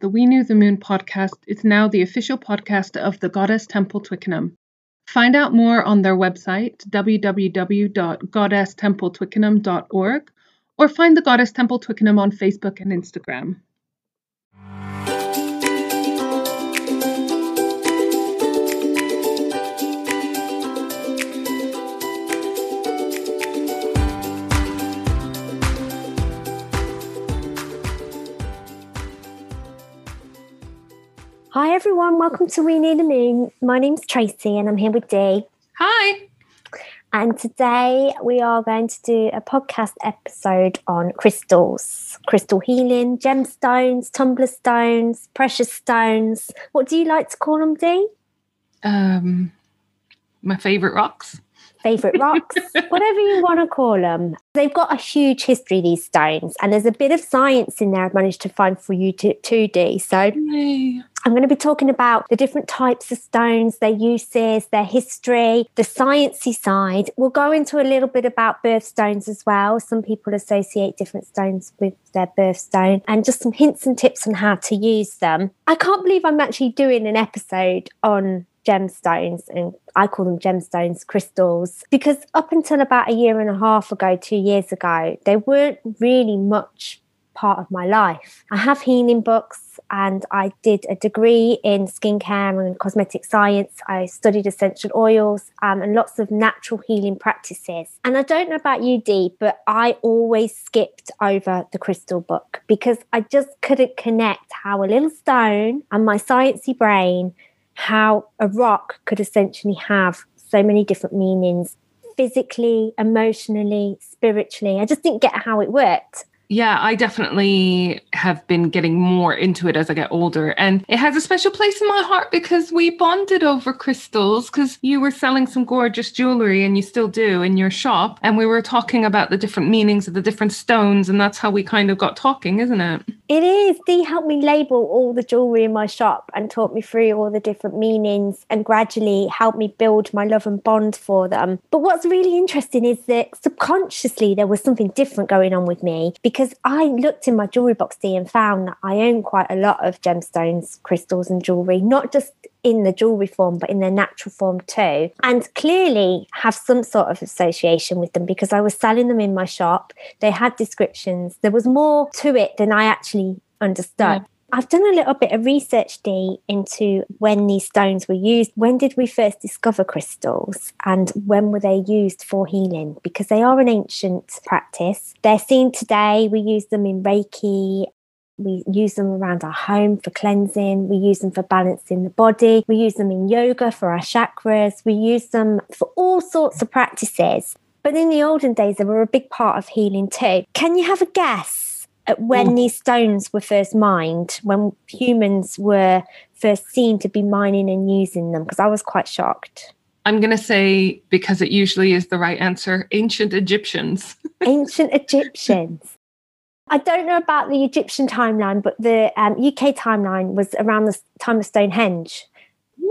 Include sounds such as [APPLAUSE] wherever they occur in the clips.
The We Knew the Moon podcast is now the official podcast of the Goddess Temple Twickenham. Find out more on their website, www.goddesstempletwickenham.org, or find the Goddess Temple Twickenham on Facebook and Instagram. Hi everyone, welcome to We Knew the Moon. My name's Tracy and I'm here with Dee. Hi. And today we are going to do a podcast episode on crystals, crystal healing, gemstones, tumbler stones, precious stones. What do you like to call them, Dee? Um, my favorite rocks. Favorite rocks, [LAUGHS] whatever you want to call them. They've got a huge history, these stones, and there's a bit of science in there I've managed to find for you to, 2D. So Yay. I'm going to be talking about the different types of stones, their uses, their history, the sciencey side. We'll go into a little bit about birthstones as well. Some people associate different stones with their birthstone and just some hints and tips on how to use them. I can't believe I'm actually doing an episode on gemstones and I call them gemstones, crystals, because up until about a year and a half ago, two years ago, they weren't really much part of my life. I have healing books and I did a degree in skincare and cosmetic science. I studied essential oils um, and lots of natural healing practices. And I don't know about you, Dee, but I always skipped over the crystal book because I just couldn't connect how a little stone and my sciencey brain how a rock could essentially have so many different meanings physically, emotionally, spiritually. I just didn't get how it worked. Yeah, I definitely have been getting more into it as I get older. And it has a special place in my heart because we bonded over crystals because you were selling some gorgeous jewelry and you still do in your shop. And we were talking about the different meanings of the different stones. And that's how we kind of got talking, isn't it? It is. Dee helped me label all the jewelry in my shop and taught me through all the different meanings and gradually helped me build my love and bond for them. But what's really interesting is that subconsciously there was something different going on with me because I looked in my jewelry box Dee and found that I own quite a lot of gemstones, crystals, and jewelry, not just in the jewelry form, but in their natural form too. And clearly have some sort of association with them because I was selling them in my shop. They had descriptions. There was more to it than I actually understood. Yeah. I've done a little bit of research, Dee, into when these stones were used. When did we first discover crystals and when were they used for healing? Because they are an ancient practice. They're seen today. We use them in Reiki. We use them around our home for cleansing. We use them for balancing the body. We use them in yoga for our chakras. We use them for all sorts of practices. But in the olden days, they were a big part of healing too. Can you have a guess when mm. these stones were first mined, when humans were first seen to be mining and using them? Because I was quite shocked. I'm going to say, because it usually is the right answer, ancient Egyptians. [LAUGHS] ancient Egyptians. I don't know about the Egyptian timeline, but the um, UK timeline was around the time of Stonehenge.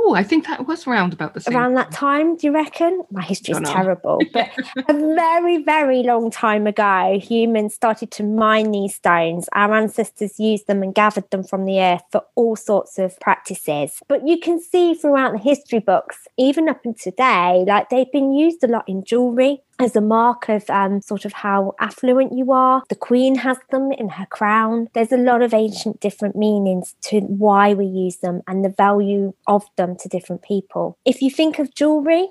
Oh, I think that was around about the same. Around that time, do you reckon? My history is terrible, [LAUGHS] but a very, very long time ago, humans started to mine these stones. Our ancestors used them and gathered them from the earth for all sorts of practices. But you can see throughout the history books, even up until today, like they've been used a lot in jewelry, as a mark of um, sort of how affluent you are. The Queen has them in her crown. There's a lot of ancient different meanings to why we use them and the value of them to different people. If you think of jewelry,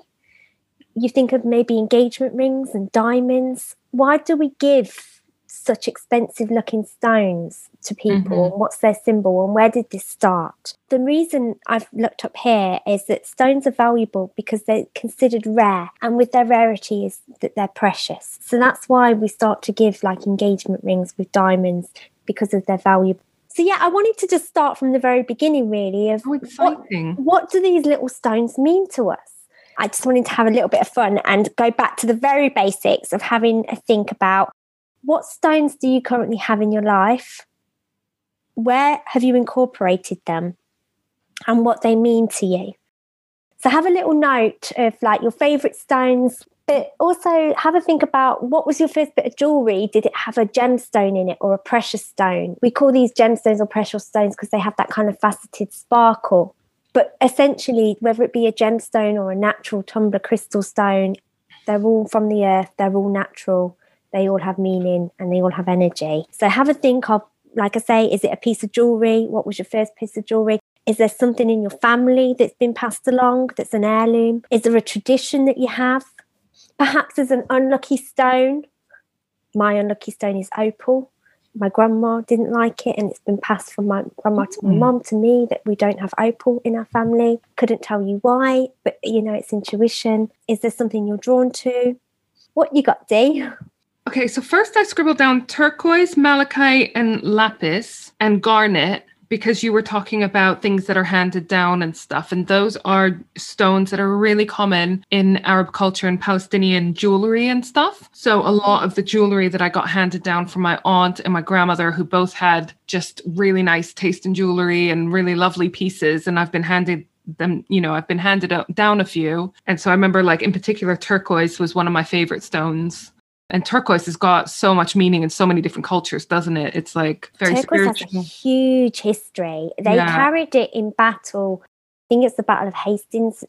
you think of maybe engagement rings and diamonds. Why do we give such expensive looking stones to people mm-hmm. what's their symbol and where did this start the reason i've looked up here is that stones are valuable because they're considered rare and with their rarity is that they're precious so that's why we start to give like engagement rings with diamonds because of their value so yeah, I wanted to just start from the very beginning, really. Of oh, exciting! What, what do these little stones mean to us? I just wanted to have a little bit of fun and go back to the very basics of having a think about what stones do you currently have in your life? Where have you incorporated them? And what they mean to you? So have a little note of like your favorite stones, But also have a think about what was your first bit of jewelry? Did it have a gemstone in it or a precious stone? We call these gemstones or precious stones because they have that kind of faceted sparkle. But essentially, whether it be a gemstone or a natural tumbler crystal stone, they're all from the earth, they're all natural, they all have meaning and they all have energy. So have a think of, like I say, is it a piece of jewelry? What was your first piece of jewelry? Is there something in your family that's been passed along that's an heirloom? Is there a tradition that you have? Perhaps there's an unlucky stone. My unlucky stone is opal. My grandma didn't like it, and it's been passed from my grandma to my hmm. mum to me that we don't have opal in our family. Couldn't tell you why, but you know, it's intuition. Is there something you're drawn to? What you got, Dee? [LAUGHS] Okay, so first I scribbled down turquoise, malachite, and lapis and garnet because you were talking about things that are handed down and stuff. And those are stones that are really common in Arab culture and Palestinian jewelry and stuff. So a lot of the jewelry that I got handed down from my aunt and my grandmother, who both had just really nice taste in jewelry and really lovely pieces. And I've been handed them you know i've been handed down a few and so i remember like in particular turquoise was one of my favorite stones and turquoise has got so much meaning in so many different cultures, doesn't it? It's like very turquoise spiritual. has a huge history. They yeah. carried it in battle. I think it's the Battle of Hastings.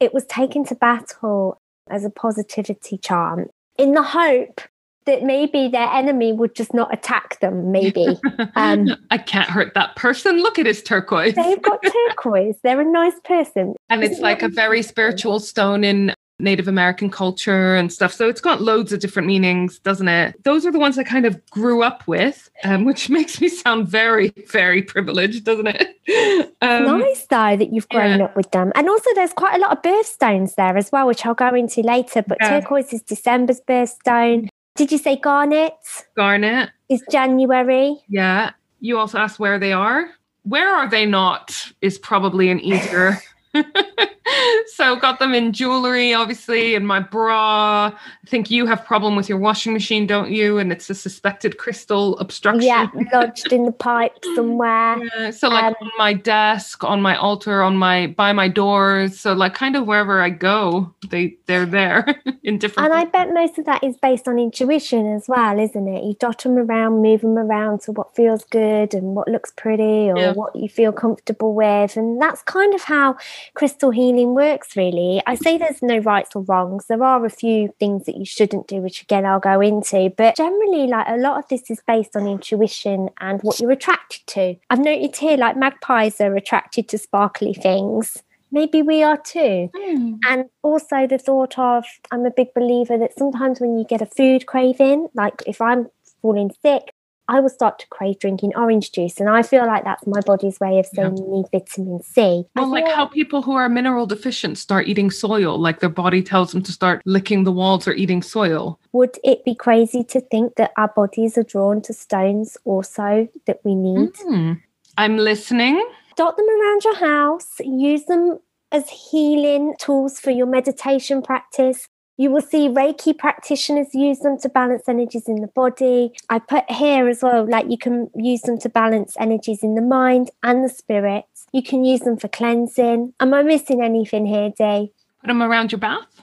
It was taken to battle as a positivity charm in the hope that maybe their enemy would just not attack them. Maybe [LAUGHS] um, I can't hurt that person. Look at his turquoise. They've got [LAUGHS] turquoise. They're a nice person, and Isn't it's like a very spiritual stone in Native American culture and stuff. So it's got loads of different meanings, doesn't it? Those are the ones I kind of grew up with, um, [LAUGHS] which makes me sound very, very privileged, doesn't it? [LAUGHS] Um, nice though that you've grown yeah. up with them. And also, there's quite a lot of birthstones there as well, which I'll go into later. But yeah. turquoise is December's birthstone. Did you say garnet? Garnet is January. Yeah. You also asked where they are. Where are they not? Is probably an easier. [LAUGHS] so got them in jewelry, obviously, in my bra. I think you have problem with your washing machine, don't you? And it's a suspected crystal obstruction. Yeah, lodged in the pipe somewhere. [LAUGHS] Yeah, so like um, on my desk, on my altar, on my by my doors. So like kind of wherever I go, they they're there [LAUGHS] in different. And I bet most of that is based on intuition as well, isn't it? You dot them around, move them around to what feels good and what looks pretty or yeah. what you feel comfortable with, and that's kind of how crystal healing works, really. I say there's no rights or wrongs. There are a few things that you shouldn't do, which again I'll go into. But generally, like a lot of this is based on intuition and what you're attracted to. I've noted here, like magpies are attracted to sparkly things maybe we are too. Mm. And also the thought of, I'm a big believer that sometimes when you get a food craving, like if I'm falling sick, I will start to crave drinking orange juice. And I feel like that's my body's way of saying yeah. you need vitamin C. Well, like how people who are mineral deficient start eating soil, like their body tells them to start licking the walls or eating soil. Would it be crazy to think that our bodies are drawn to stones also that we need? Mm. I'm listening. Dot them around your house, use them as healing tools for your meditation practice. You will see Reiki practitioners use them to balance energies in the body. I put here as well, like you can use them to balance energies in the mind and the spirit. You can use them for cleansing. Am I missing anything here, Dee? Put them around your bath?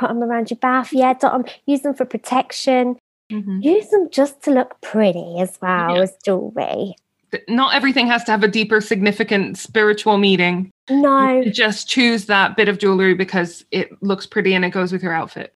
Put them around your bath, yeah. Dot Them, use them for protection. Mm-hmm. Use them just to look pretty as well yeah. as jewelry. Not everything has to have a deeper, significant spiritual meaning. No. just choose that bit of jewelry because it looks pretty and it goes with your outfit.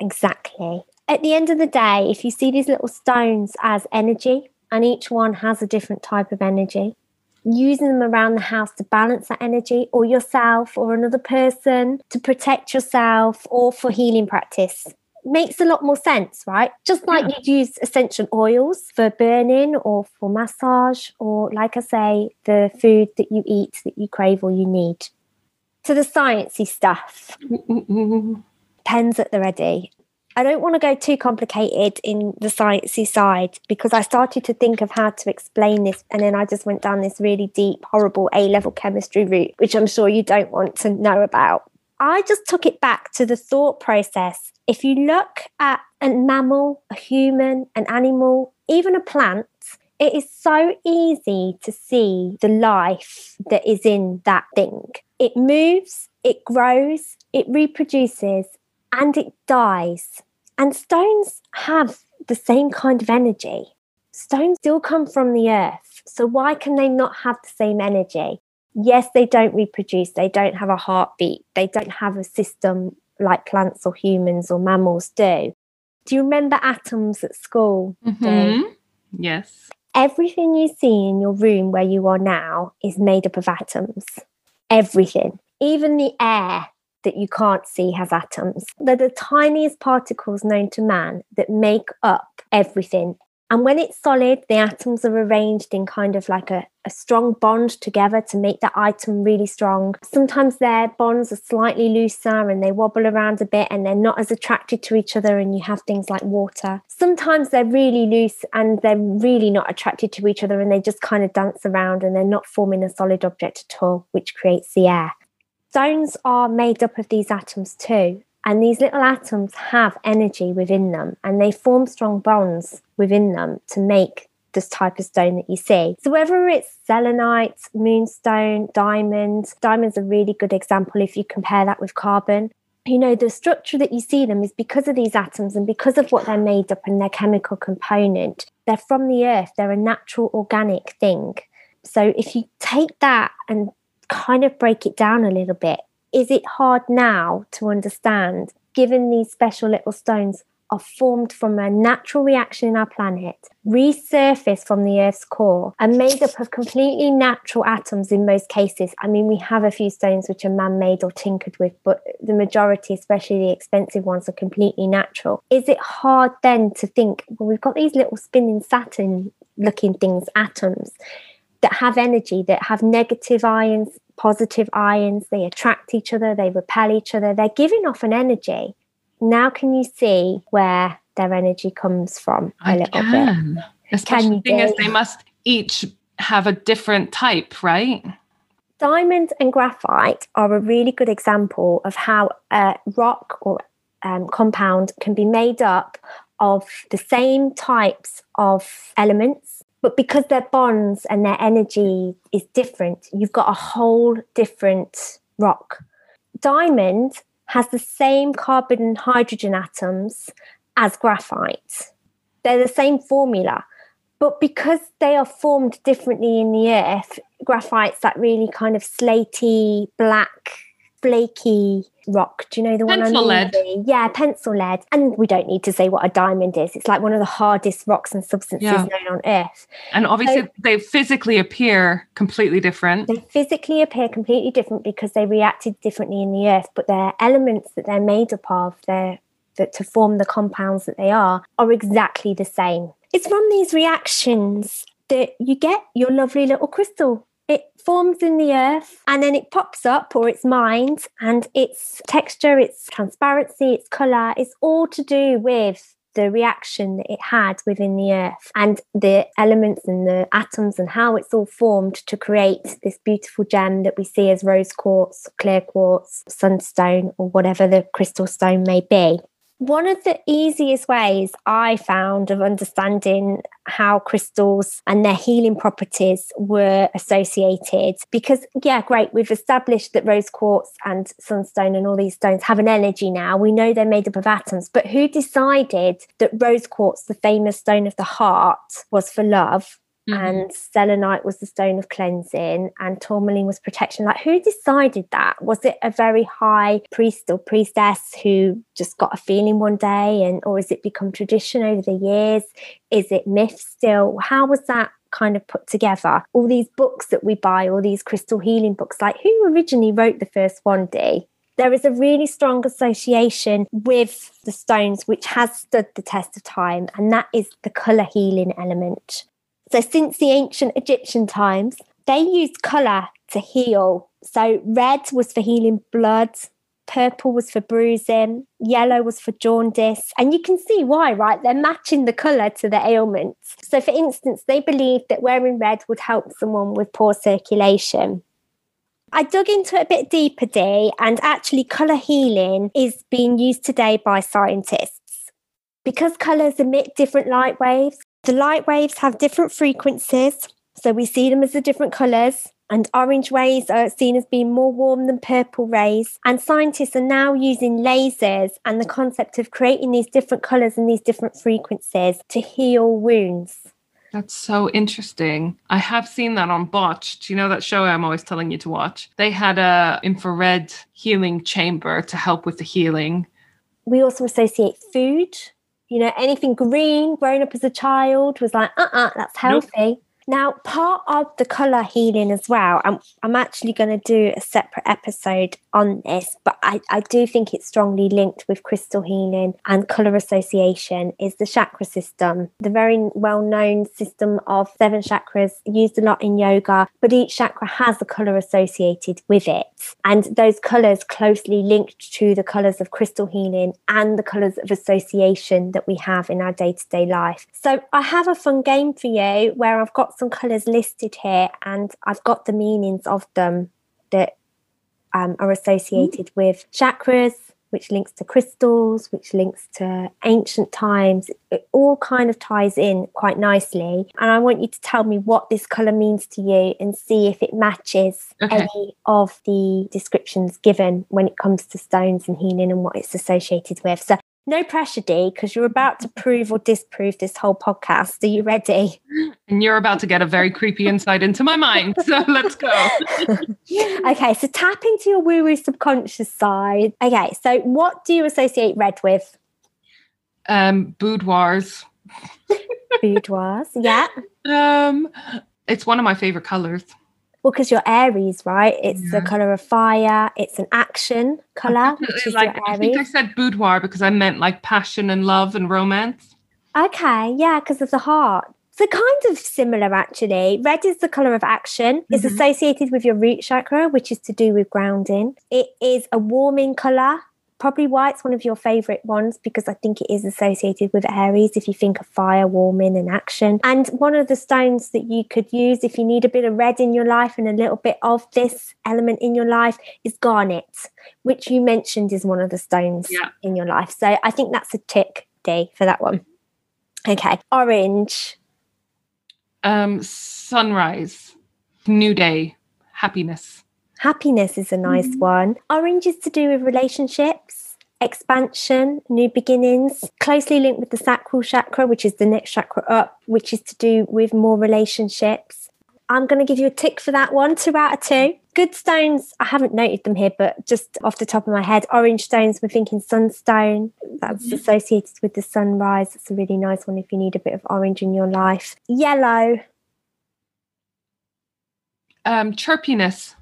Exactly. At the end of the day, if you see these little stones as energy, and each one has a different type of energy, using them around the house to balance that energy, or yourself, or another person to protect yourself, or for healing practice makes a lot more sense, right? Just like yeah. you'd use essential oils for burning or for massage, or like I say, the food that you eat that you crave or you need. To the sciencey stuff. [LAUGHS] Pens at the ready. I don't want to go too complicated in the sciencey side because I started to think of how to explain this and then I just went down this really deep, horrible A level chemistry route, which I'm sure you don't want to know about. I just took it back to the thought process. If you look at a mammal, a human, an animal, even a plant, it is so easy to see the life that is in that thing. It moves, it grows, it reproduces, and it dies. And stones have the same kind of energy. Stones still come from the earth. So why can they not have the same energy? Yes, they don't reproduce, they don't have a heartbeat, they don't have a system like plants or humans or mammals do. Do you remember atoms at school? Mm-hmm. Yes. Everything you see in your room where you are now is made up of atoms. Everything. Even the air that you can't see has atoms. They're the tiniest particles known to man that make up everything. And when it's solid, the atoms are arranged in kind of like a, a strong bond together to make that item really strong. Sometimes their bonds are slightly looser and they wobble around a bit and they're not as attracted to each other, and you have things like water. Sometimes they're really loose and they're really not attracted to each other and they just kind of dance around and they're not forming a solid object at all, which creates the air. Stones are made up of these atoms too. And these little atoms have energy within them and they form strong bonds within them to make this type of stone that you see. So whether it's selenite, moonstone, diamonds, diamonds are a really good example if you compare that with carbon. You know, the structure that you see them is because of these atoms and because of what they're made up and their chemical component. They're from the earth, they're a natural organic thing. So if you take that and kind of break it down a little bit, is it hard now to understand, given these special little stones are formed from a natural reaction in our planet, resurfaced from the Earth's core, and made up of completely natural atoms in most cases. I mean, we have a few stones which are man made or tinkered with, but the majority, especially the expensive ones, are completely natural. Is it hard then to think, well, we've got these little spinning Saturn looking things, atoms? that have energy, that have negative ions, positive ions, they attract each other, they repel each other, they're giving off an energy. Now, can you see where their energy comes from a I little can. bit? Especially Can you the thing is they must each have a different type, right? Diamond and graphite are a really good example of how a rock or um, compound can be made up of the same types of elements, but because their bonds and their energy is different, you've got a whole different rock. Diamond has the same carbon and hydrogen atoms as graphite. They're the same formula, but because they are formed differently in the earth, graphite's that really kind of slaty, black, flaky rock. Do you know the one Pencil lead. Yeah, pencil lead. And we don't need to say what a diamond is. It's like one of the hardest rocks and substances Yeah. known on earth. And obviously they physically appear completely different. They physically appear completely different because they reacted differently in the earth, but their elements that they're made up of, their that to form the compounds that they are, are exactly the same. It's from these reactions that you get your lovely little crystal. Forms in the earth and then it pops up or it's mined and its texture, its transparency, its colour is all to do with the reaction that it had within the earth and the elements and the atoms and how it's all formed to create this beautiful gem that we see as rose quartz, clear quartz, sunstone, or whatever the crystal stone may be. One of the easiest ways I found of understanding how crystals and their healing properties were associated, because, yeah, great, we've established that rose quartz and sunstone and all these stones have an energy now. We know they're made up of atoms, but who decided that rose quartz, the famous stone of the heart, was for love? Mhm. and selenite was the stone of cleansing and tourmaline was protection. Like who decided that? Was it a very high priest or priestess who just got a feeling one day and or has it become tradition over the years? Is it myth still? How was that kind of put together? All these books that we buy all these crystal healing books like who originally wrote the first one d there is a really strong association with the stones which has stood the test of time and that is the color healing element so, since the ancient Egyptian times, they used colour to heal. So, red was for healing blood, purple was for bruising, yellow was for jaundice. And you can see why, right? They're matching the colour to the ailments. So, for instance, they believed that wearing red would help someone with poor circulation. I dug into it a bit deeper, Dee, and actually, colour healing is being used today by scientists. Because colours emit different light waves, the light waves have different frequencies. So we see them as the different colours. And orange rays are seen as being more warm than purple rays. And scientists are now using lasers and the concept of creating these different colours and these different frequencies to heal wounds. That's so interesting. I have seen that on Botched. You know that show I'm always telling you to watch? They had a infrared healing chamber to help with the healing. We also associate food. You know, anything green growing up as a child was like, uh uh-uh, uh, that's healthy. Nope. Now, part of the colour healing as well, I'm, I'm actually going to do a separate episode on this, but I, I do think it's strongly linked with crystal healing and colour association is the chakra system. The very well known system of seven chakras used a lot in yoga, but each chakra has a colour associated with it. And those colours closely linked to the colours of crystal healing and the colours of association that we have in our day to day life. So I have a fun game for you where I've got some colours listed here and I've got the meanings of them that um, are associated mm-hmm. with chakras, which links to crystals, which links to ancient times. It all kind of ties in quite nicely. And I want you to tell me what this colour means to you and see if it matches okay. any of the descriptions given when it comes to stones and healing and what it's associated with. So no pressure, Dee, because you're about to prove or disprove this whole podcast. Are you ready? [GASPS] And you're about to get a very creepy insight into my mind. So [LAUGHS] let's go. [LAUGHS] okay, so tap into your woo woo subconscious side. Okay, so what do you associate red with? Um, boudoirs. [LAUGHS] boudoirs, yeah. Um, it's one of my favorite colors. Well, because you're Aries, right? It's yeah. the color of fire. It's an action color, which is like, I think I said boudoir because I meant like passion and love and romance. Okay, yeah, because of the heart. So kind of similar actually. Red is the color of action. Mm-hmm. It's associated with your root chakra, which is to do with grounding. It is a warming color probably why it's one of your favorite ones because I think it is associated with Aries if you think of fire, warming, and action. And one of the stones that you could use if you need a bit of red in your life and a little bit of this element in your life is garnet, which you mentioned is one of the stones yeah. in your life. So I think that's a tick day for that one. Okay, orange. Um, sunrise, new day, happiness. Happiness is a nice mm-hmm. one. Orange is to do with relationships, expansion, new beginnings, closely linked with the sacral chakra, which is the next chakra up, which is to do with more relationships. I'm going to give you a tick for that one, two out of two. Good stones, I haven't noted them here, but just off the top of my head, orange stones, we're thinking sunstone. That's mm-hmm. associated with the sunrise. It's a really nice one if you need a bit of orange in your life. Yellow. Um, chirpiness.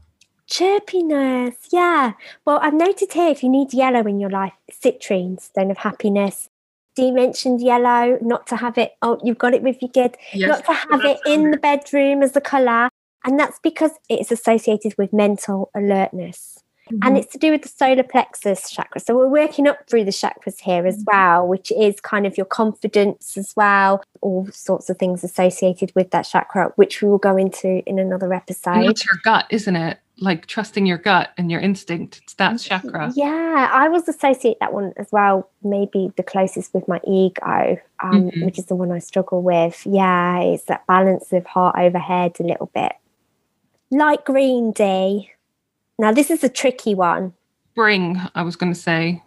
Chirpiness, yeah. Well, I've noted here if you need yellow in your life, citrine, stone of happiness. Dee mentioned yellow, not to have it. Oh, you've got it with your kid. Yes, not to have it in the bedroom as a colour. And that's because it's associated with mental alertness. Mm-hmm. And it's to do with the solar plexus chakra. So we're working up through the chakras here as mm-hmm. well, which is kind of your confidence as well, all sorts of things associated with that chakra, which we will go into in another episode. And that's your gut, isn't it? like trusting your gut and your instinct. It's that chakra. Yeah, I was associate that one as well. Maybe the closest with my ego, um, mm-hmm. which is the one I struggle with. Yeah, it's that balance of heart overhead a little bit. Light green Dee. Now this is a tricky one. Spring, I was going to say.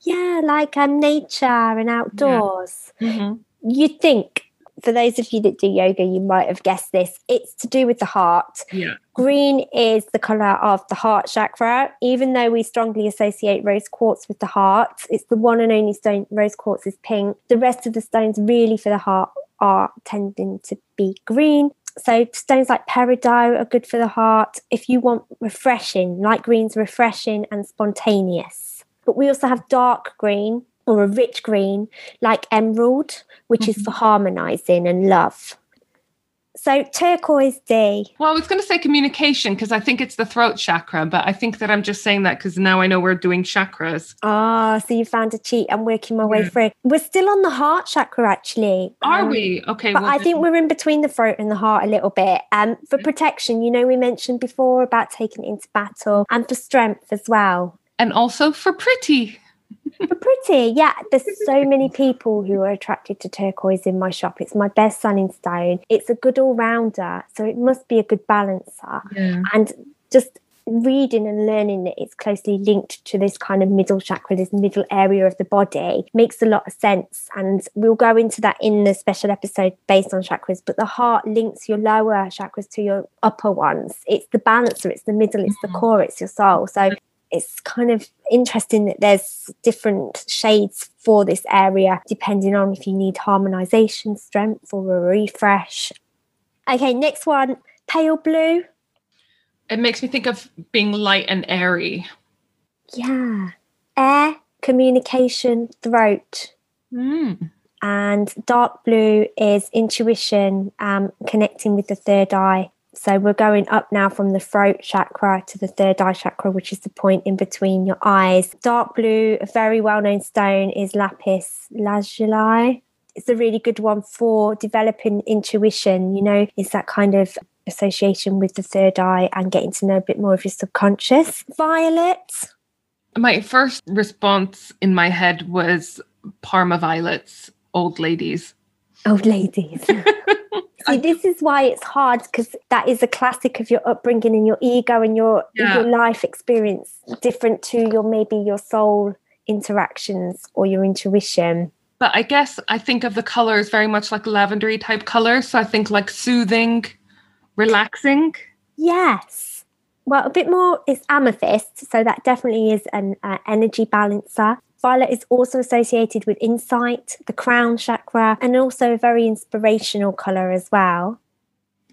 Yeah, like um, nature and outdoors. Yeah. Mm-hmm. You think for those of you that do yoga, you might have guessed this. It's to do with the heart. Yeah. Green is the color of the heart chakra. Even though we strongly associate rose quartz with the heart, it's the one and only stone. Rose quartz is pink. The rest of the stones, really for the heart, are tending to be green. So stones like peridot are good for the heart. If you want refreshing, light green's refreshing and spontaneous. But we also have dark green, or a rich green like emerald, which mm-hmm. is for harmonizing and love. So turquoise Dee. Well, I was going to say communication because I think it's the throat chakra, but I think that I'm just saying that because now I know we're doing chakras. Ah, oh, so you found a cheat. I'm working my yeah. way through. We're still on the heart chakra, actually. Are um, we? Okay. But well, I think we're in between the throat and the heart a little bit. Um, for protection, you know, we mentioned before about taking it into battle and for strength as well. And also for pretty. But pretty, yeah. There's so many people who are attracted to turquoise in my shop. It's my best selling stone. It's a good all rounder, so it must be a good balancer. Yeah. And just reading and learning that it's closely linked to this kind of middle chakra, this middle area of the body, makes a lot of sense. And we'll go into that in the special episode based on chakras. But the heart links your lower chakras to your upper ones. It's the balancer, it's the middle, it's the mm-hmm. core, it's your soul. So it's kind of interesting that there's different shades for this area depending on if you need harmonization, strength, or a refresh. Okay, next one pale blue. It makes me think of being light and airy. Yeah. Air, communication, throat. Mm. And dark blue is intuition, um, connecting with the third eye. So we're going up now from the throat chakra to the third eye chakra, which is the point in between your eyes. Dark blue, a very well known stone, is lapis lazuli. It's a really good one for developing intuition. You know, it's that kind of association with the third eye and getting to know a bit more of your subconscious. Violet. My first response in my head was Parma violets, old ladies. Old ladies. [LAUGHS] See, this is why it's hard because that is a classic of your upbringing and your ego and your Yeah. your life experience, different to your maybe your soul interactions or your intuition. But I guess I think of the colors very much like lavendery type colors. So I think like soothing, relaxing. Yes. Well, a bit more is amethyst, so that definitely is an uh, energy balancer. Violet is also associated with insight, the crown chakra, and also a very inspirational color as well.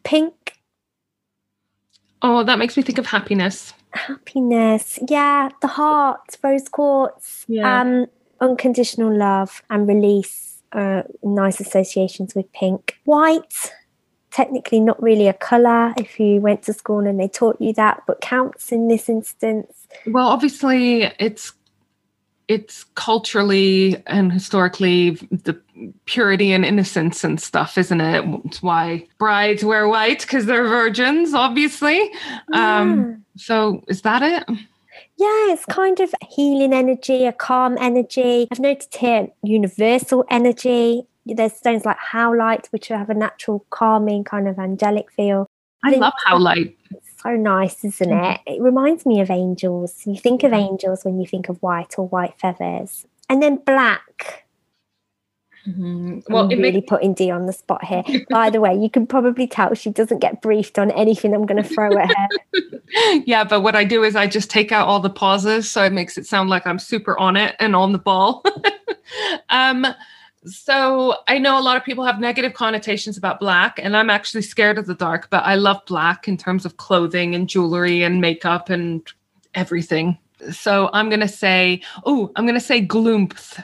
Pink, Oh, that makes me think of happiness. happiness, yeah, the heart, rose quartz, Yeah. um, unconditional love and release. Uh, nice associations with pink. White, technically not really a color if you went to school and they taught you that, but counts in this instance. Well, obviously it's it's culturally and historically the purity and innocence and stuff, isn't it? It's why brides wear white because they're virgins, obviously. Um, so is that it? Yeah, it's kind of healing energy, a calm energy. I've noticed here universal energy. There's stones like howlite, which have a natural calming kind of angelic feel. I love howlite. So nice, isn't it? It reminds me of angels. You think of angels when you think of white or white feathers. And then black. Well, Well, I'm really makes putting Dee on the spot here. By the way, you can probably tell she doesn't get briefed on anything I'm going to throw at her. [LAUGHS] yeah, but what I do is I just take out all the pauses, so it makes it sound like I'm super on it and on the ball. [LAUGHS] um, so I know a lot of people have negative connotations about black, and I'm actually scared of the dark, but I love black in terms of clothing and jewelry and makeup and everything. So I'm gonna say, oh, I'm gonna say gloomth.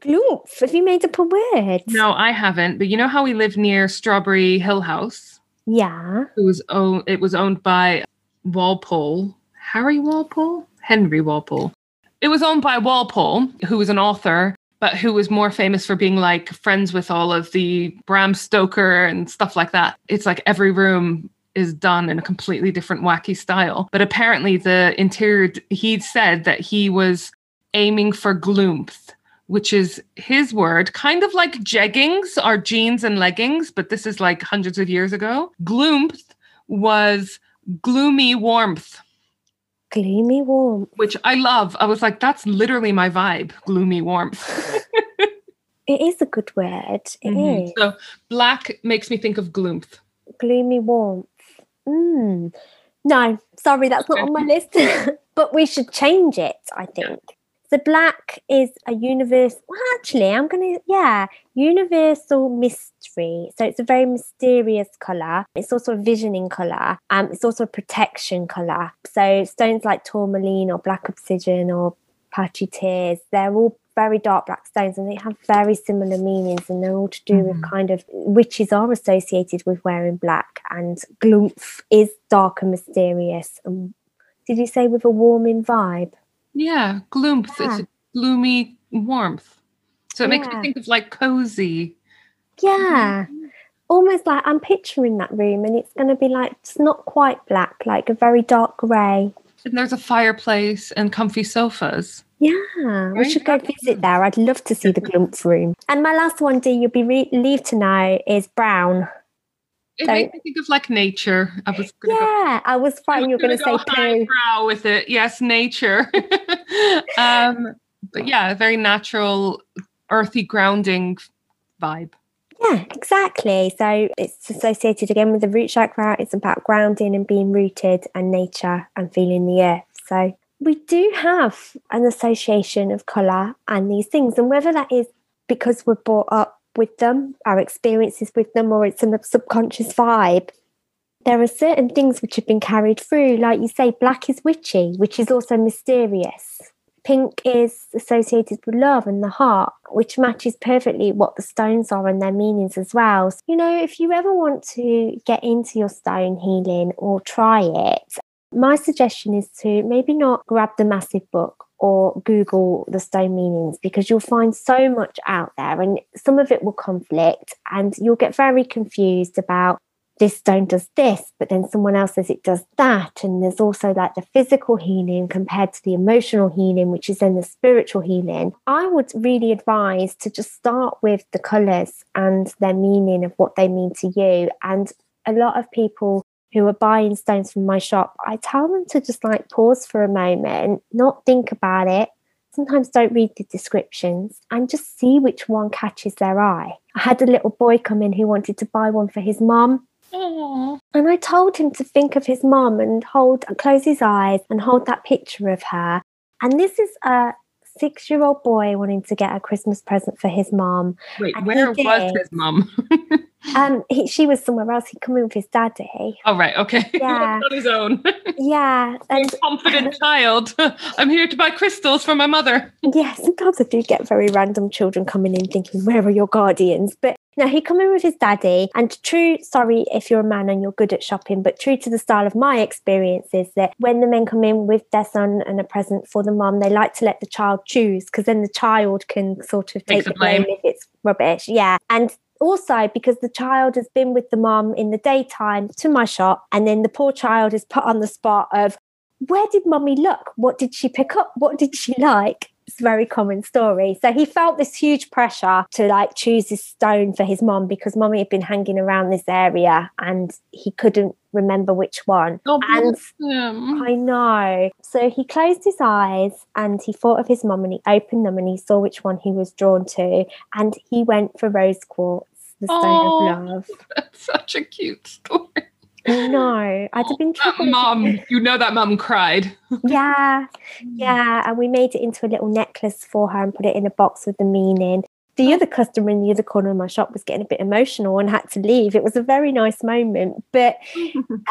Gloomf, have you made up a word? No, I haven't, but you know how we live near Strawberry Hill House? Yeah. It was owned. It was owned by Walpole, Harry Walpole, Henry Walpole. It was owned by Walpole, who was an author, but who was more famous for being like friends with all of the Bram Stoker and stuff like that. It's like every room is done in a completely different wacky style. But apparently, the interior, he said that he was aiming for gloomth, which is his word, kind of like jeggings are jeans and leggings, but this is like hundreds of years ago. Gloomth was gloomy warmth, Gloomy warm. which I love. I was like, that's literally my vibe, gloomy warmth. [LAUGHS] It is a good word. It is Mhm. So black makes me think of gloomth. Gloomy warmth. Mm. No, sorry, that's not on my list. [LAUGHS] but we should change it, I think. The black is a universe. Well, actually, I'm going to, yeah, universal mystery. So it's a very mysterious color. It's also a visioning color. Um, it's also a protection color. So stones like tourmaline or black obsidian or Apache tears, they're all very dark black stones and they have very similar meanings and they're all to do with Mhm. kind of witches are associated with wearing black and gloomth is dark and mysterious. And did you say with a warming vibe? Yeah, gloomth. It's Yeah. a gloomy warmth. So it makes me think of like cozy. Yeah. Mm-hmm. Almost like I'm picturing that room and it's going to be like, it's not quite black, like a very dark grey. And there's a fireplace and comfy sofas. Yeah, we should go visit there. I'd love to see the Gloomth room. And my last one, Dee, you'll be re- relieved to know, is brown. It So- makes me think of like nature. I was gonna go Yeah, I was frightened you were going to say go highbrow with it. Yes, nature. [LAUGHS] um, but yeah, a very natural, earthy, grounding vibe. Yeah, exactly. So it's associated again with the root chakra. It's about grounding and being rooted and nature and feeling the earth. So we do have an association of colour and these things. And whether that is because we're brought up with them, our experiences with them, or it's in a subconscious vibe, there are certain things which have been carried through. Like you say, black is witchy, which is also mysterious. Pink is associated with love and the heart, which matches perfectly what the stones are and their meanings as well. So, you know, if you ever want to get into your stone healing or try it, my suggestion is to maybe not grab the massive book or Google the stone meanings because you'll find so much out there and some of it will conflict and you'll get very confused about this stone does this, but then someone else says it does that. And there's also like the physical healing compared to the emotional healing, which is then the spiritual healing. I would really advise to just start with the colours and their meaning of what they mean to you. And a lot of people who are buying stones from my shop, I tell them to just like pause for a moment, not think about it. Sometimes don't read the descriptions and just see which one catches their eye. I had a little boy come in who wanted to buy one for his mum. Oh, And I told him to think of his mum and hold, close his eyes and hold that picture of her. And this is a six year old boy wanting to get a Christmas present for his mum. wait, And where was his mum? [LAUGHS] Um, he, she was somewhere else. He'd come in with his daddy. oh, right, okay. [LAUGHS] Yeah. On his own. [LAUGHS] Yeah. And Confident child. [LAUGHS] I'm here to buy crystals for my mother. yeah, sometimes I do get very random children coming in thinking, where are your guardians? But now he come in with his daddy. And true, sorry if you're a man and you're good at shopping, but true to the style of my experience is that when the men come in with their son and a present for the mom, they like to let the child choose because then the child can sort of Take take the blame. if it's rubbish. Yeah. And also because the child has been with the mum in the daytime to my shop and then the poor child is put on the spot of where did mummy look? What did she pick up? What did she [LAUGHS] like very common story so he felt this huge pressure to like choose his stone for his mom because mommy had been hanging around this area and he couldn't remember which one Oh, and him. I know. So he closed his eyes and he thought of his mom and he opened them and he saw which one he was drawn to. And he went for rose quartz, the stone Oh. of love. [LAUGHS] That's such a cute story. No, I'd have been [LAUGHS] That troubled. mom, [LAUGHS] you know that mom cried. [LAUGHS] Yeah, yeah. And we made it into a little necklace for her and put it in a box with the meaning. The other customer in the other corner of my shop was getting a bit emotional and had to leave. It was a very nice moment, but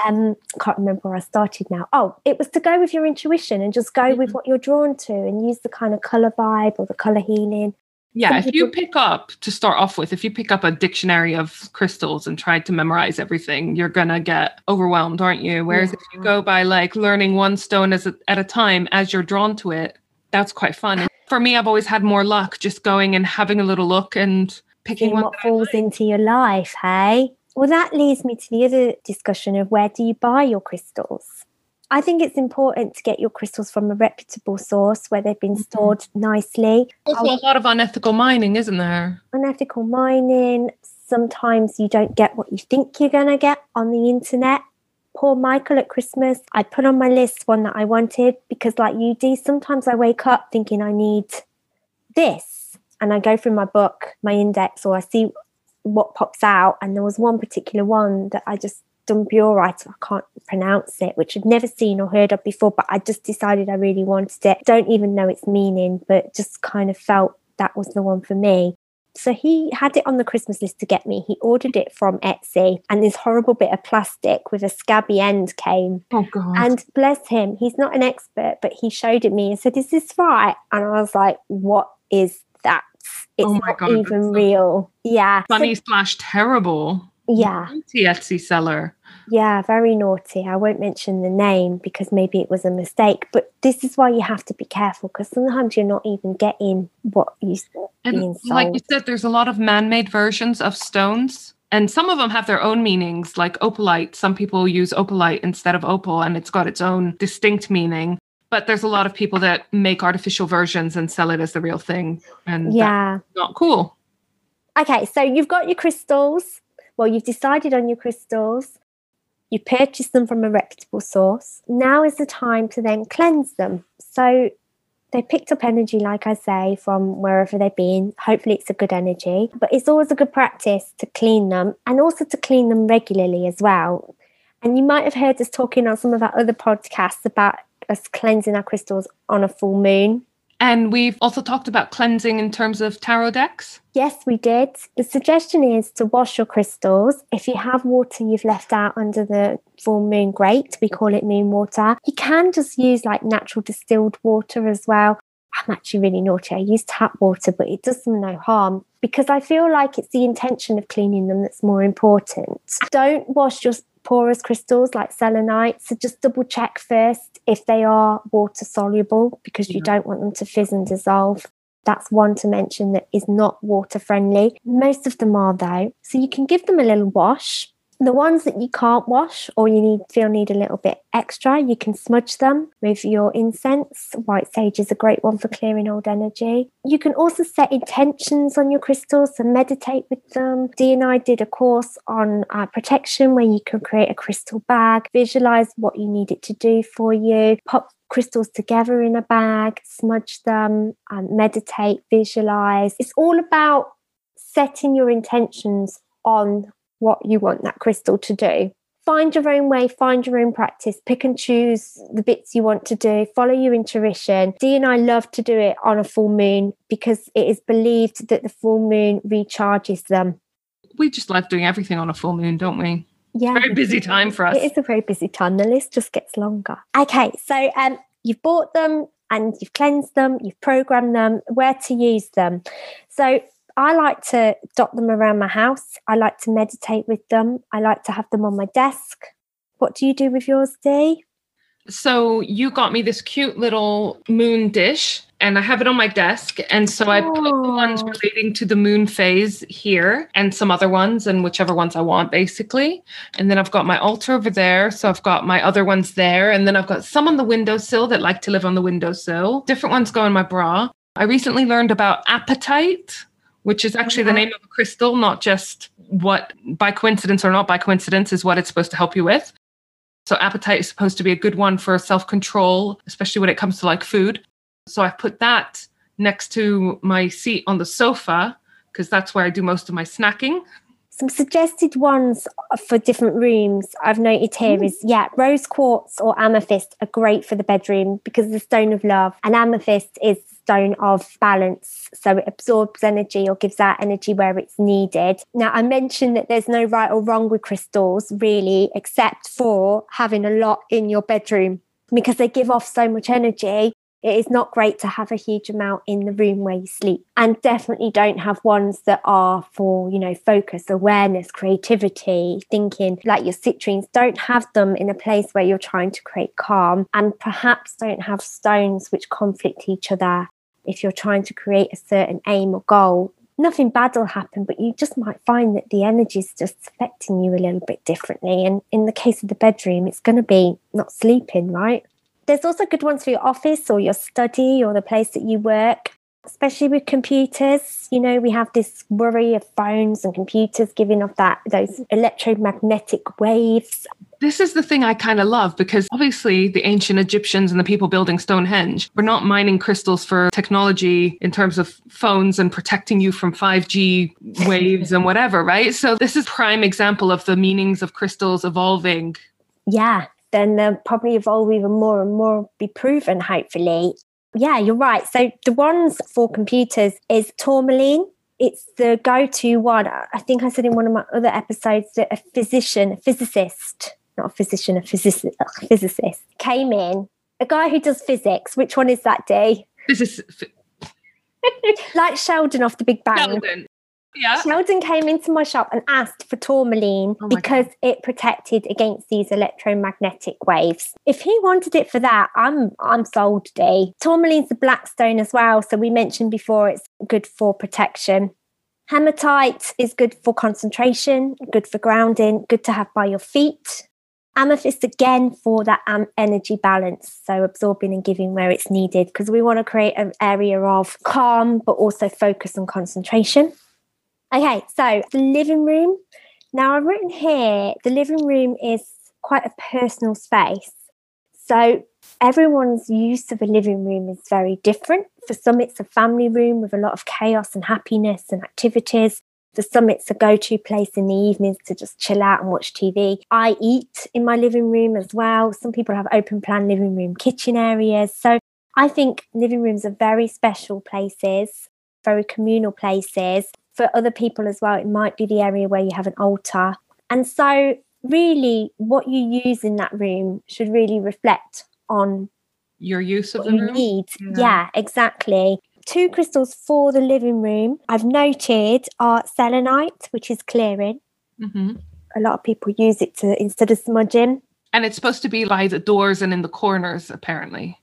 um, can't remember where I started now. Oh, it was to go with your intuition and just go with Mhm. what you're drawn to and use the kind of color vibe or the color healing. Yeah, if you pick up to start off with, if you pick up a dictionary of crystals and try to memorize everything, you're gonna get overwhelmed, aren't you? Whereas if you go by like learning one stone as a, at a time as you're drawn to it, that's quite fun. And for me, I've always had more luck just going and having a little look and picking one. what falls like. into your life, hey? Well, that leads me to the other discussion of where do you buy your crystals? I think it's important to get your crystals from a reputable source where they've been Mhm. stored nicely. Also, a lot of unethical mining, isn't there? Unethical mining, sometimes you don't get what you think you're going to get on the internet. Poor Michael at Christmas, I put on my list one that I wanted because, like you do, sometimes I wake up thinking I need this and I go through my book, my index, or I see what pops out. And there was one particular one that I just Danburite, I can't pronounce it, which I'd never seen or heard of before, but I just decided I really wanted it. Don't even know its meaning, but just kind of felt that was the one for me. So he had it on the Christmas list to get me. He ordered it from Etsy, and this horrible bit of plastic with a scabby end came. Oh god. And bless him, he's not an expert, but he showed it me and said, Is this right? And I was like, What is that? It's Oh not God, even real. Yeah. So- Funny slash terrible. yeah. Etsy seller. Yeah, very naughty. I won't mention the name because maybe it was a mistake, but this is why you have to be careful because sometimes you're not even getting what you And like you said, there's a lot of man-made versions of stones. And some of them have their own meanings, like opalite. Some people use opalite instead of opal, and it's got its own distinct meaning. But there's a lot of people that make artificial versions and sell it as the real thing. And Yeah. not cool. Okay, so you've got your crystals. Well, you've decided on your crystals. You purchase them from a reputable source. Now is the time to then cleanse them. So they picked up energy, like I say, from wherever they've been. Hopefully, it's a good energy, but it's always a good practice to clean them and also to clean them regularly as well. And you might have heard us talking on some of our other podcasts about us cleansing our crystals on a full moon. And we've also talked about cleansing in terms of tarot decks. Yes, we did. The suggestion is to wash your crystals. If you have water you've left out under the full moon, great. We call it moon water. You can just use like natural distilled water as well. I'm actually really naughty. I use tap water, but it does them no harm because I feel like it's the intention of cleaning them that's more important. Don't wash your porous crystals like selenite. So just double check first if they are water soluble because you Yeah. don't want them to fizz and dissolve. That's one to mention that is not water friendly. Most of them are though. So you can give them a little wash. The ones that you can't wash or you need feel need a little bit extra, you can smudge them with your incense. White sage is a great one for clearing old energy. You can also set intentions on your crystals and meditate with them. Dee and I did a course on uh, protection where you can create a crystal bag, visualize what you need it to do for you, pop crystals together in a bag, smudge them, um, meditate, visualize. It's all about setting your intentions on what you want that crystal to do. Find your own way, find your own practice, pick and choose the bits you want to do, follow your intuition. Dee and I love to do it on a full moon because it is believed that the full moon recharges them. We just love doing everything on a full moon, don't we? Yeah. Very busy time for us. It is a very busy time. The list just gets longer. Okay, so um, you've bought them and you've cleansed them, you've programmed them, where to use them. So I like to dot them around my house. I like to meditate with them. I like to have them on my desk. What do you do with yours, Dee? So you got me this cute little moon dish, and I have it on my desk. And so I put the ones Oh. relating to the moon phase here, and some other ones, and whichever ones I want, basically. And then I've got my altar over there. So I've got my other ones there, and then I've got some on the windowsill that like to live on the windowsill. Different ones go in my bra. I recently learned about apatite, which is actually the name of a crystal, not just what by coincidence or not by coincidence is what it's supposed to help you with. So appetite is supposed to be a good one for self-control, especially when it comes to like food. So I've put that next to my seat on the sofa because that's where I do most of my snacking. Some suggested ones for different rooms I've noted here mm. is yeah, rose quartz or amethyst are great for the bedroom because the stone of love, and amethyst is stone of balance, so it absorbs energy or gives out energy where it's needed. Now, I mentioned that there's no right or wrong with crystals, really, except for having a lot in your bedroom because they give off so much energy. It is not great to have a huge amount in the room where you sleep and definitely don't have ones that are for you know focus awareness creativity thinking. Like your citrines don't have them in a place where you're trying to create calm and perhaps don't have stones which conflict each other if you're trying to create a certain aim or goal nothing bad will happen but you just might find that the energy is just affecting you a little bit differently. And in the case of the bedroom it's going to be not sleeping right? There's also good ones for your office or your study or the place that you work, especially with computers. You know, we have this worry of phones and computers giving off that those electromagnetic waves. This is the thing I kind of love because obviously the ancient Egyptians and the people building Stonehenge were not mining crystals for technology in terms of phones and protecting you from 5G [LAUGHS] waves and whatever, right? So this is prime example of the meanings of crystals evolving Yeah, then they'll probably evolve even more and more, be proven, hopefully. Yeah, you're right. So the ones for computers is tourmaline. It's the go-to one. I think I said in one of my other episodes that a physician, a physicist, not a physician, a physicist, a physicist came in. A guy who does physics. Which one is that? This is Like Sheldon off the Big Bang. Sheldon. Yeah. Sheldon came into my shop and asked for tourmaline Oh because it protected against these electromagnetic waves. If he wanted it for that, I'm I'm sold, D. Tourmaline's the black stone as well, so we mentioned before it's good for protection. Hematite is good for concentration, good for grounding, good to have by your feet. Amethyst again for that um, energy balance, so absorbing and giving where it's needed, because we want to create an area of calm but also focus and concentration. Okay, so the living room. Now I've written here the living room is quite a personal space. So everyone's use of a living room is very different. For some, it's a family room with a lot of chaos and happiness and activities. For some, it's a go to place in the evenings to just chill out and watch TV. I eat in my living room as well. Some people have open plan living room kitchen areas. So I think living rooms are very special places, very communal places. For other people as well, it might be the area where you have an altar. And so, really, what you use in that room should really reflect on your use of the room. need. Yeah. yeah, exactly two crystals for the living room I've noted are selenite, which is clearing. hmm A lot of people use it to instead of smudging. And it's supposed to be by the doors and in the corners, apparently.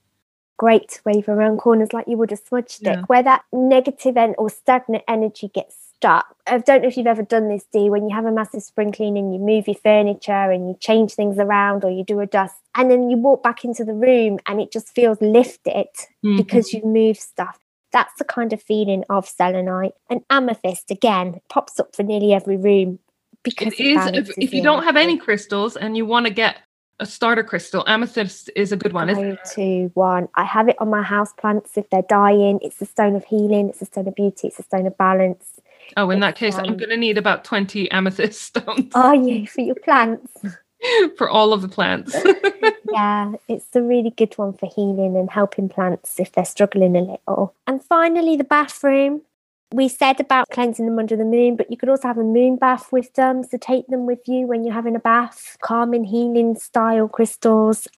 Great wave around corners like you would a smudge stick, Yeah. where that negative en- or stagnant energy gets I don't know if you've ever done this, Dee, when you have a massive spring clean and you move your furniture and you change things around or you do a dust, and then you walk back into the room and it just feels lifted Mhm. because you move stuff. That's the kind of feeling of selenite. And amethyst, again, pops up for nearly every room because it is if, if you don't have any crystals and you want to get a starter crystal, amethyst is a good one. Isn't it? to one. I have it on my house plants if they're dying. It's a stone of healing. It's a stone of beauty. It's a stone of balance. Oh, in that case, I'm um, going to need about 20 amethyst [LAUGHS] stones Are you for your plants? [LAUGHS] for all of the plants. [LAUGHS] yeah, it's a really good one for healing and helping plants if they're struggling a little. And finally, the bathroom. We said about cleansing them under the moon, but you could also have a moon bath with them. So take them with you when you're having a bath, calming, healing style crystals.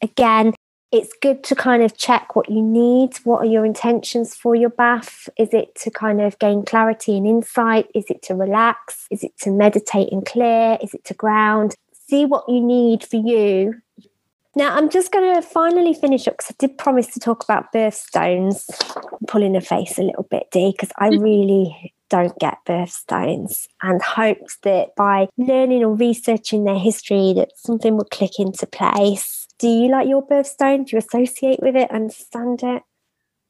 Again, it's good to kind of check what you need. What are your intentions for your bath? Is it to kind of gain clarity and insight? Is it to relax? Is it to meditate and clear? Is it to ground? See what you need for you now, I'm just going to finally finish up because I did promise to talk about birthstones. I'm pulling a face a little bit, Dee, because I [LAUGHS] really don't get birthstones and hoped that by learning or researching their history that something would click into place. Do you like your birthstone? Do you associate with it? And understand it?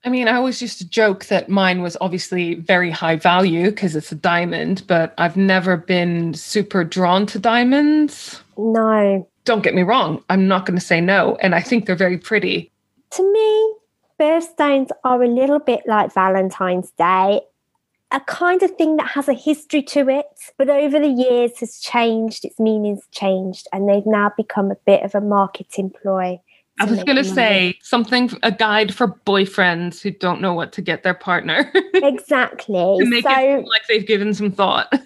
I mean, I always used to joke that mine was obviously very high value because it's a diamond, but I've never been super drawn to diamonds. No. Don't get me wrong, I'm not going to say no. And I think they're very pretty. To me, birthstones are a little bit like Valentine's Day, a kind of thing that has a history to it, but over the years has changed, its meaning's changed, and they've now become a bit of a marketing ploy. I was going to say something, a guide for boyfriends who don't know what to get their partner [LAUGHS] Exactly. to make so, it like they've given some thought. [LAUGHS]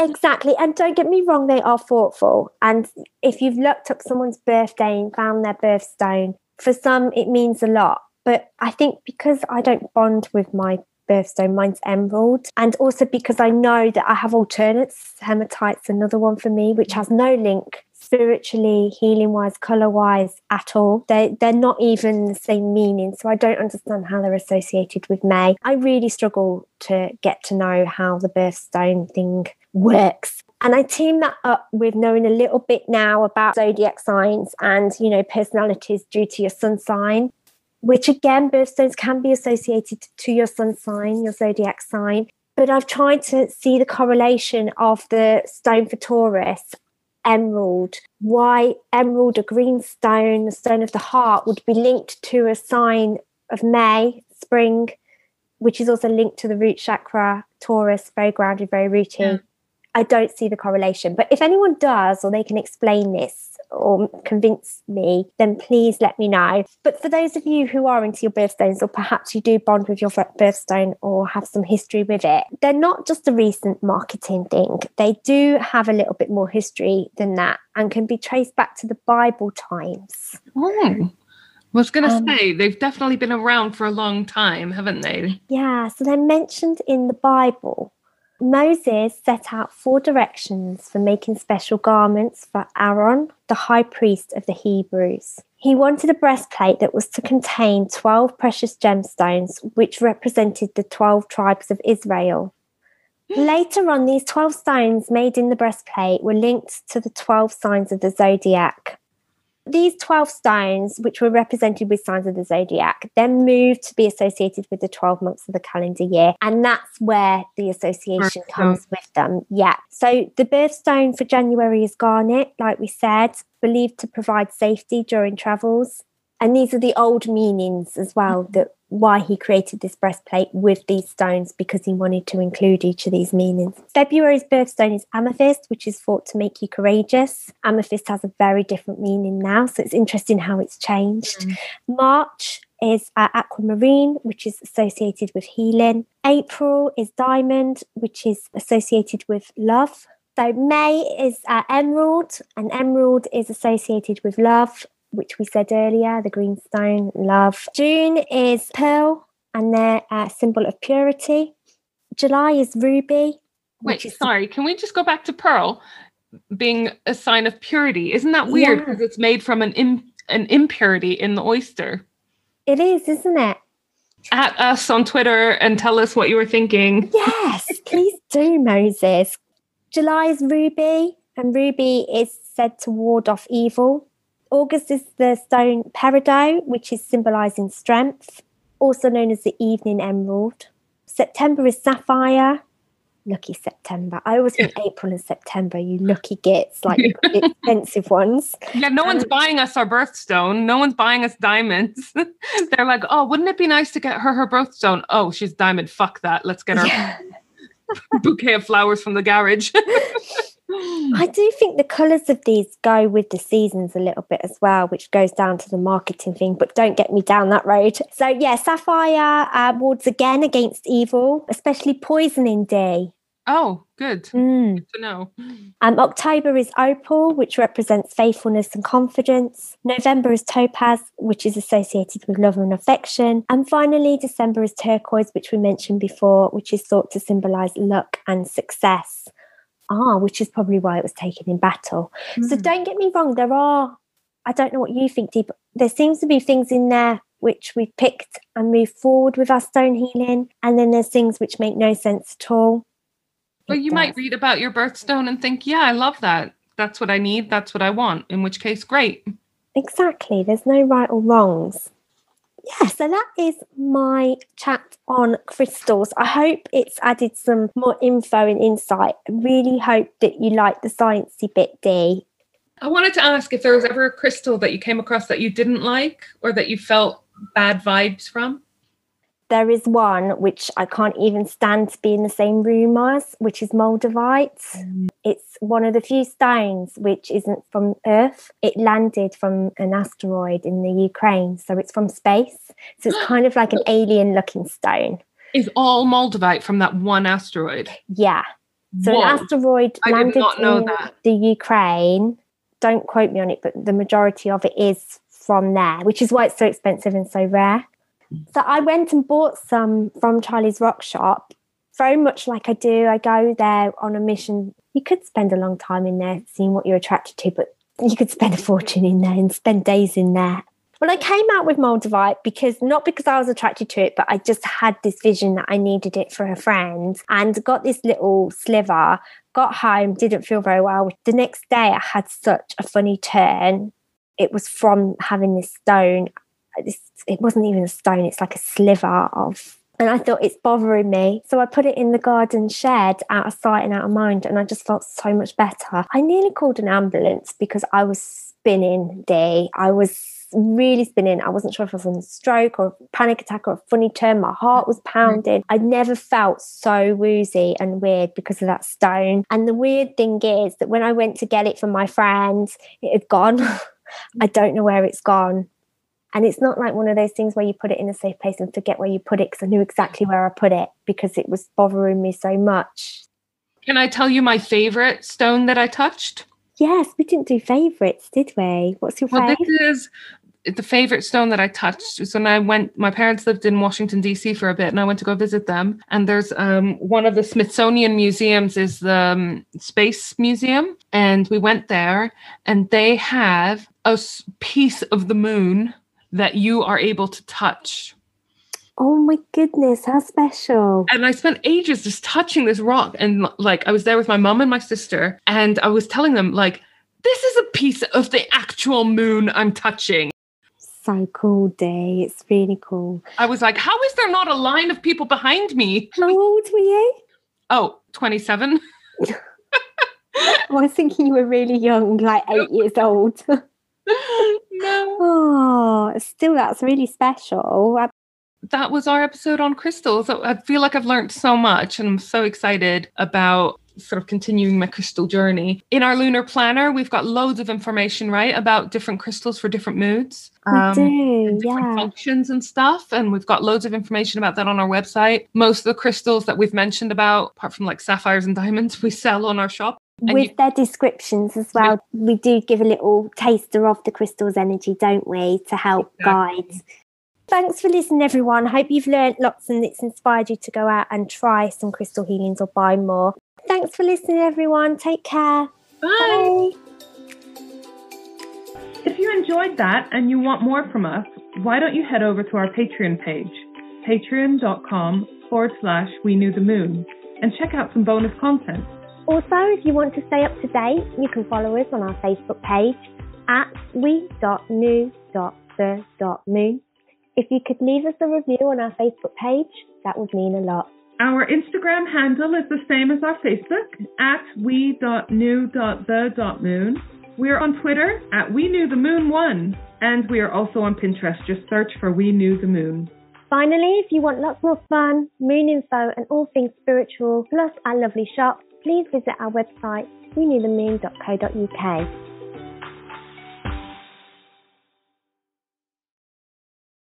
Exactly. And don't get me wrong, they are thoughtful. And if you've looked up someone's birthday and found their birthstone, for some it means a lot. But I think because I don't bond with my birthstone, mine's emerald. And also because I know that I have alternates, hematite's another one for me, which has no link spiritually, healing wise, color wise at all. They they're not even the same meaning. So I don't understand how they're associated with May. I really struggle to get to know how the birthstone thing works. And I team that up with knowing a little bit now about zodiac signs and, you know, personalities due to your sun sign, which again, birthstones can be associated to your sun sign, your zodiac sign. But I've tried to see the correlation of the stone for Taurus, emerald, why emerald, a green stone, the stone of the heart, would be linked to a sign of May, spring, which is also linked to the root chakra, Taurus, very grounded, very rooty. Yeah. I don't see the correlation. But if anyone does, or they can explain this or convince me, then please let me know. But for those of you who are into your birthstones, or perhaps you do bond with your birthstone or have some history with it, they're not just a recent marketing thing. They do have a little bit more history than that and can be traced back to the Bible times. Oh, I was going to Um, say, they've definitely been around for a long time, haven't they? Yeah, so they're mentioned in the Bible. Moses set out four directions for making special garments for Aaron, the high priest of the Hebrews. He wanted a breastplate that was to contain 12 precious gemstones, which represented the 12 tribes of Israel. Later on, these 12 stones made in the breastplate were linked to the 12 signs of the zodiac. These 12 stones, which were represented with signs of the zodiac, then moved to be associated with the 12 months of the calendar year. And that's where the association comes with them. Yeah. So the birthstone for January is garnet, like we said, believed to provide safety during travels. And these are the old meanings as well mm-hmm. that why he created this breastplate with these stones because he wanted to include each of these meanings. February's birthstone is amethyst, which is thought to make you courageous. Amethyst has a very different meaning now, so it's interesting how it's changed. Mm. March is uh, aquamarine, which is associated with healing. April is diamond, which is associated with love. So May is uh, emerald, and emerald is associated with love which we said earlier, the green stone, love. June is pearl, and they're a symbol of purity. July is ruby. Wait, sorry, can we just go back to pearl being a sign of purity? Isn't that weird because yeah. it's made from an Im- an impurity in the oyster? It is, isn't it? At us on Twitter and tell us what you were thinking. Yes, [LAUGHS] please do, Moses. July is ruby, and ruby is said to ward off evil. August is the stone peridot, which is symbolizing strength, also known as the evening emerald. September is sapphire. Lucky September. I always think April and September, you lucky gits, like [LAUGHS] expensive ones. Yeah, no one's um, buying us our birthstone. No one's buying us diamonds. [LAUGHS] They're like, oh, wouldn't it be nice to get her her birthstone? Oh, she's diamond. Fuck that. Let's get her yeah. [LAUGHS] bouquet of flowers from the garage. I [SIGHS] do think the colours of these go with the seasons a little bit as well, which goes down to the marketing thing, but don't get me down that road. So, yeah, Sapphire uh, wards again against evil, especially poisoning day. Oh, good. Mm. good to know. [GASPS] Um, October is opal, which represents faithfulness and confidence. November is topaz, which is associated with love and affection. And finally, December is turquoise, which we mentioned before, which is thought to symbolize luck and success are, which is probably why it was taken in battle. Mm. So hmm. don't get me wrong, there are, I don't know what you think, Dee, but there seems to be things in there which we've picked and moved forward with our stone healing. And then there's things which make no sense at all. Well, you does. might read about your birthstone and think, yeah, I love that. That's what I need. That's what I want. In which case, great. Exactly. There's no right or wrongs yeah, so that is my chat on crystals. I hope it's added some more info and insight. I really hope that you like the sciencey bit, Dee. I wanted to ask if there was ever a crystal that you came across that you didn't like or that you felt bad vibes from. There is one which I can't even stand to be in the same room as, which is Moldavite. Mm. It's one of the few stones which isn't from Earth. It landed from an asteroid in the Ukraine, so it's from space. So it's kind of like an [GASPS] alien looking stone. Is all Moldavite from that one asteroid? Yeah. So Whoa. an asteroid I landed in that. the Ukraine. Don't quote me on it, but the majority of it is from there, which is why it's so expensive and so rare. So I went and bought some from Charlie's Rock Shop. Very much like I do, I go there on a mission. You could spend a long time in there seeing what you're attracted to, but you could spend a fortune in there and spend days in there. Well, I came out with Moldavite because not because I was attracted to it, but I just had this vision that I needed it for a friend and got this little sliver, got home, didn't feel very well. The next day, I had such a funny turn. It was from having this stone it wasn't even a stone, it's like a sliver of and I thought it's bothering me. So I put it in the garden shed out of sight and out of mind. And I just felt so much better. I nearly called an ambulance because I was spinning day. I was really spinning. I wasn't sure if I was on a stroke or a panic attack or a funny turn. My heart was mm-hmm. pounding. I never felt so woozy and weird because of that stone. And the weird thing is that when I went to get it from my friends, it had gone. [LAUGHS] I don't know where it's gone. And it's not like one of those things where you put it in a safe place and forget where you put it because I knew exactly where I put it because it was bothering me so much. Can I tell you my favorite stone that I touched? Yes, we didn't do favorites, did we? What's your well, favorite? This is the favorite stone that I touched. So when I went, my parents lived in Washington D.C. for a bit, and I went to go visit them. And there's um, one of the Smithsonian museums is the um, Space Museum, and we went there, and they have a piece of the moon that you are able to touch. Oh my goodness, how special. And I spent ages just touching this rock. And like, I was there with my mom and my sister, and I was telling them, like, this is a piece of the actual moon I'm touching. So cool, Dee. It's really cool. I was like, how is there not a line of people behind me? How old were you? Oh, 27. [LAUGHS] I was thinking you were really young, like eight years old. [LAUGHS] no. Oh, still, that's really special. I- That was our episode on crystals. I feel like I've learned so much and I'm so excited about sort of continuing my crystal journey. In our lunar planner, we've got loads of information, right, about different crystals for different moods. we um, do, different yeah. functions and stuff. And we've got loads of information about that on our website. Most of the crystals that we've mentioned about, apart from like sapphires and diamonds, [LAUGHS] we sell on our shop. And With you- their descriptions as well, we do give a little taster of the crystal's energy, don't we, to help Exactly. guide. Thanks for listening, everyone. I hope you've learned lots and it's inspired you to go out and try some crystal healings or buy more. Thanks for listening, everyone. Take care. Bye. Bye. If you enjoyed that and you want more from us, why don't you head over to our Patreon page, patreon.com forward slash we knew the moon, and check out some bonus content. Also, if you want to stay up to date, you can follow us on our Facebook page at we.knew.the.moon. If you could leave us a review on our Facebook page, that would mean a lot. Our Instagram handle is the same as our Facebook, at we.knew.the.moon. We are on Twitter at We Knew the Moon One, and we are also on Pinterest. Just search for We Knew the Moon. Finally, if you want lots more fun, moon info, and all things spiritual, plus our lovely shop, please visit our website, we knew the moon.co.uk.